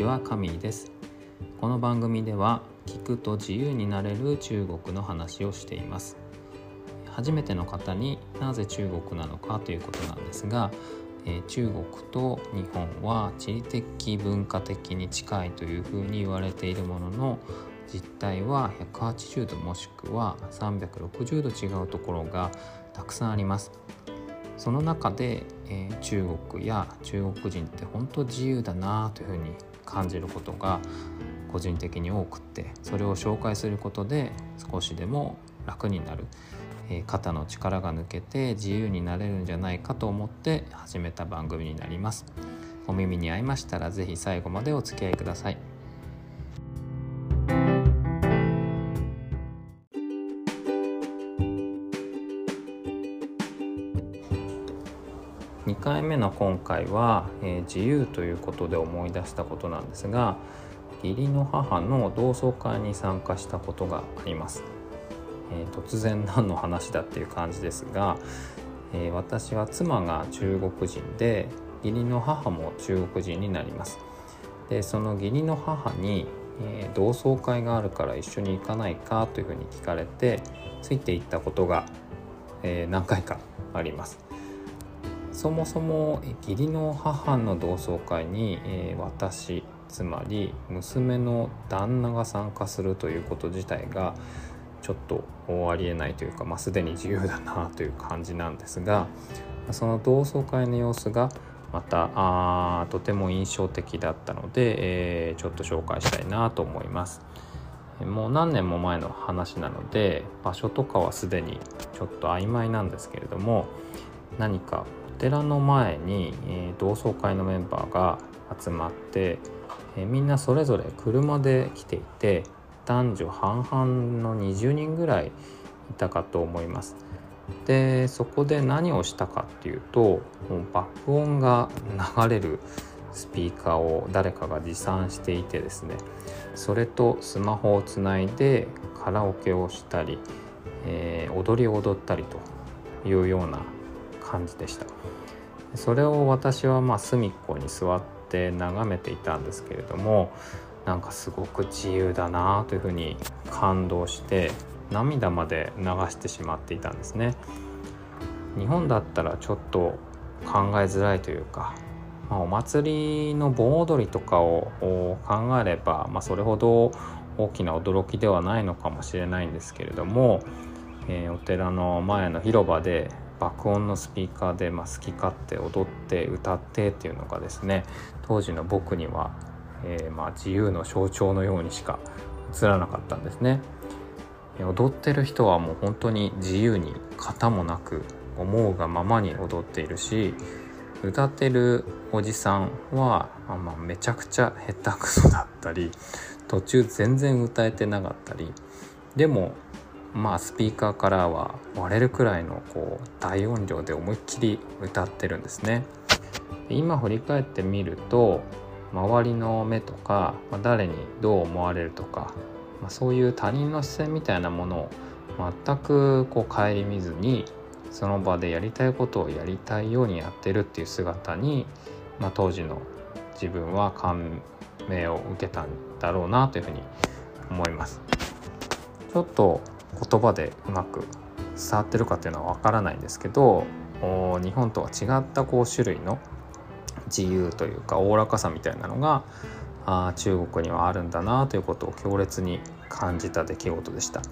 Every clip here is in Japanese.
ちはカミーです。この番組では聞くと自由になれる中国の話をしています。初めての方になぜ中国なのかということなんですが、え中国と日本は地理的文化的に近いというふうに言われているものの実態は180度もしくは360度違うところがたくさんあります。その中で、えー、中国や中国人って本当自由だなというふうに感じることが個人的に多くってそれを紹介することで少しでも楽になる、えー、肩の力が抜けて自由になれるんじゃないかと思って始めた番組になります。お耳に合いましたら是非最後までお付き合いください。2回目の今回は、えー、自由ということで思い出したことなんですが義理の母の同窓会に参加したことがあります、えー、突然何の話だっていう感じですが、えー、私は妻が中国人で義理の母も中国人になります。でその義理の母に、えー、同窓会があるから一緒に行かないかというふうに聞かれてついていったことが、え何回かあります。そもそも義理の母の同窓会に、えー、私つまり娘の旦那が参加するということ自体がちょっとありえないというか、まあ、すでに自由だなという感じなんですがその同窓会の様子がまたあとても印象的だったので、えー、ちょっと紹介したいなと思います。もう何年も前の話なので場所とかはすでにちょっと曖昧なんですけれども何か寺の前に、え、同窓会のメンバーが集まって、え、みんなそれぞれ車で来ていて男女半々の20人ぐらいいたかと思います。でそこで何をしたかっていうとう爆音が流れるスピーカーを誰かが持参していてですねそれとスマホをつないでカラオケをしたり、えー、踊りを踊ったりというような感じでしたそれを私はまあ隅っこに座って眺めていたんですけれどもなんかすごく自由だなというふうに感動して涙まで流してしまっていたんですね。日本だったらちょっと考えづらいというか、まあ、お祭りの盆踊りとかを考えれば、まあ、それほど大きな驚きではないのかもしれないんですけれども、えー、お寺の前の広場で爆音のスピーカーで、まあ、好き勝手踊って歌ってっていうのがですね当時の僕には、えー、まあ、自由の象徴のようにしか映らなかったんですね。踊ってる人はもう本当に自由に型もなく思うがままに踊っているし歌ってるおじさんは、まあ、めちゃくちゃ下手くそだったり途中全然歌えてなかったりでもまあスピーカーからは割れるくらいのこう大音量で思いっきり歌ってるんですね。今振り返ってみると周りの目とか、まあ、誰にどう思われるとか、まあ、そういう他人の視線みたいなものを全くこう顧みずにその場でやりたいことをやりたいようにやってるっていう姿に、まあ、当時の自分は感銘を受けたんだろうなというふうに思います。ちょっと言葉でうまく伝わってるかっていうのは分からないんですけど日本とは違ったこう種類の自由というかおおらかさみたいなのがあ中国にはあるんだなということを強烈に感じた出来事でした。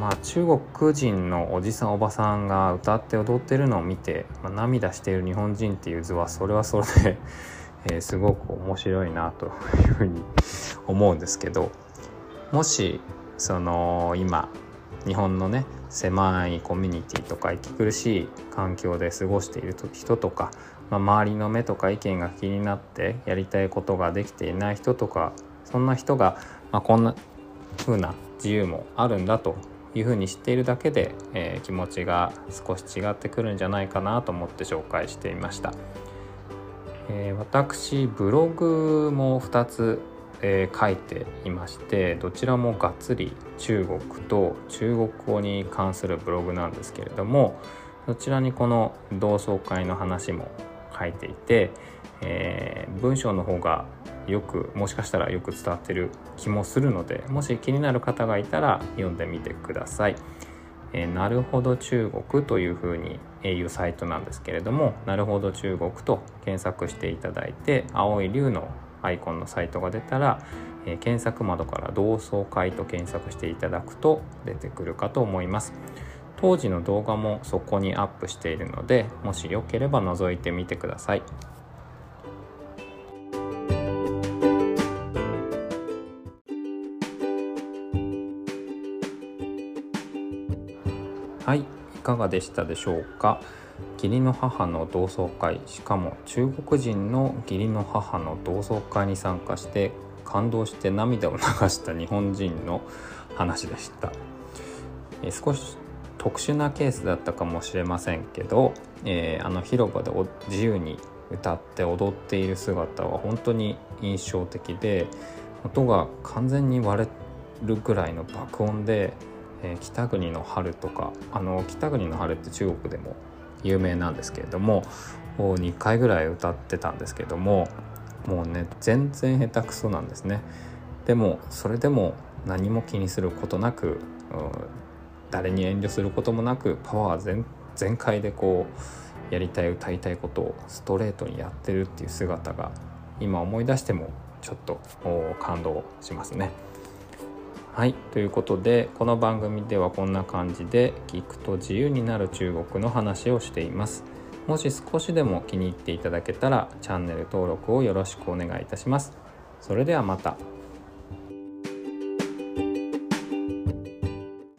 まあ、中国人のおじさんおばさんが歌って踊ってるのを見て、まあ、涙している日本人っていう図はそれはそれで えー、すごく面白いなというふうに思うんですけどもしその今日本のね狭いコミュニティとか息苦しい環境で過ごしている人とか、まあ、周りの目とか意見が気になってやりたいことができていない人とかそんな人が、まあ、こんな風な自由もあるんだというふうに知っているだけで、えー、気持ちが少し違ってくるんじゃないかなと思って紹介していました。えー、私ブログも2つえー、書いていましてどちらもがっつり中国と中国語に関するブログなんですけれどもそちらにこの同窓会の話も書いていて、えー、文章の方がよくもしかしたらよく伝わってる気もするのでもし気になる方がいたら読んでみてください。えー、なるほど中国というふうにいうサイトなんですけれどもなるほど中国と検索していただいて青い竜のアイコンのサイトが出たら、えー、検索窓から同窓会と検索していただくと出てくるかと思います。当時の動画もそこにアップしているのでもしよければ覗いてみてください。はいいかがでしたでしょうか？義理の母の同窓会しかも中国人の義理の母の同窓会に参加して感動して涙を流した日本人の話でした。少し特殊なケースだったかもしれませんけど、えー、あの広場で自由に歌って踊っている姿は本当に印象的で音が完全に割れるぐらいの爆音で、えー、北国の春とかあの北国の春って中国でも有名なんですけれども2回ぐらい歌ってたんですけどももうね全然下手くそなんですねでもそれでも何も気にすることなく、誰に遠慮することもなくパワー全全開でこうやりたい歌いたいことをストレートにやってるっていう姿が今思い出してもちょっと感動しますね。はいということでこの番組ではこんな感じで聞くと自由になる中国の話をしていますもし少しでも気に入っていただけたらチャンネル登録をよろしくお願いいたしますそれではまた。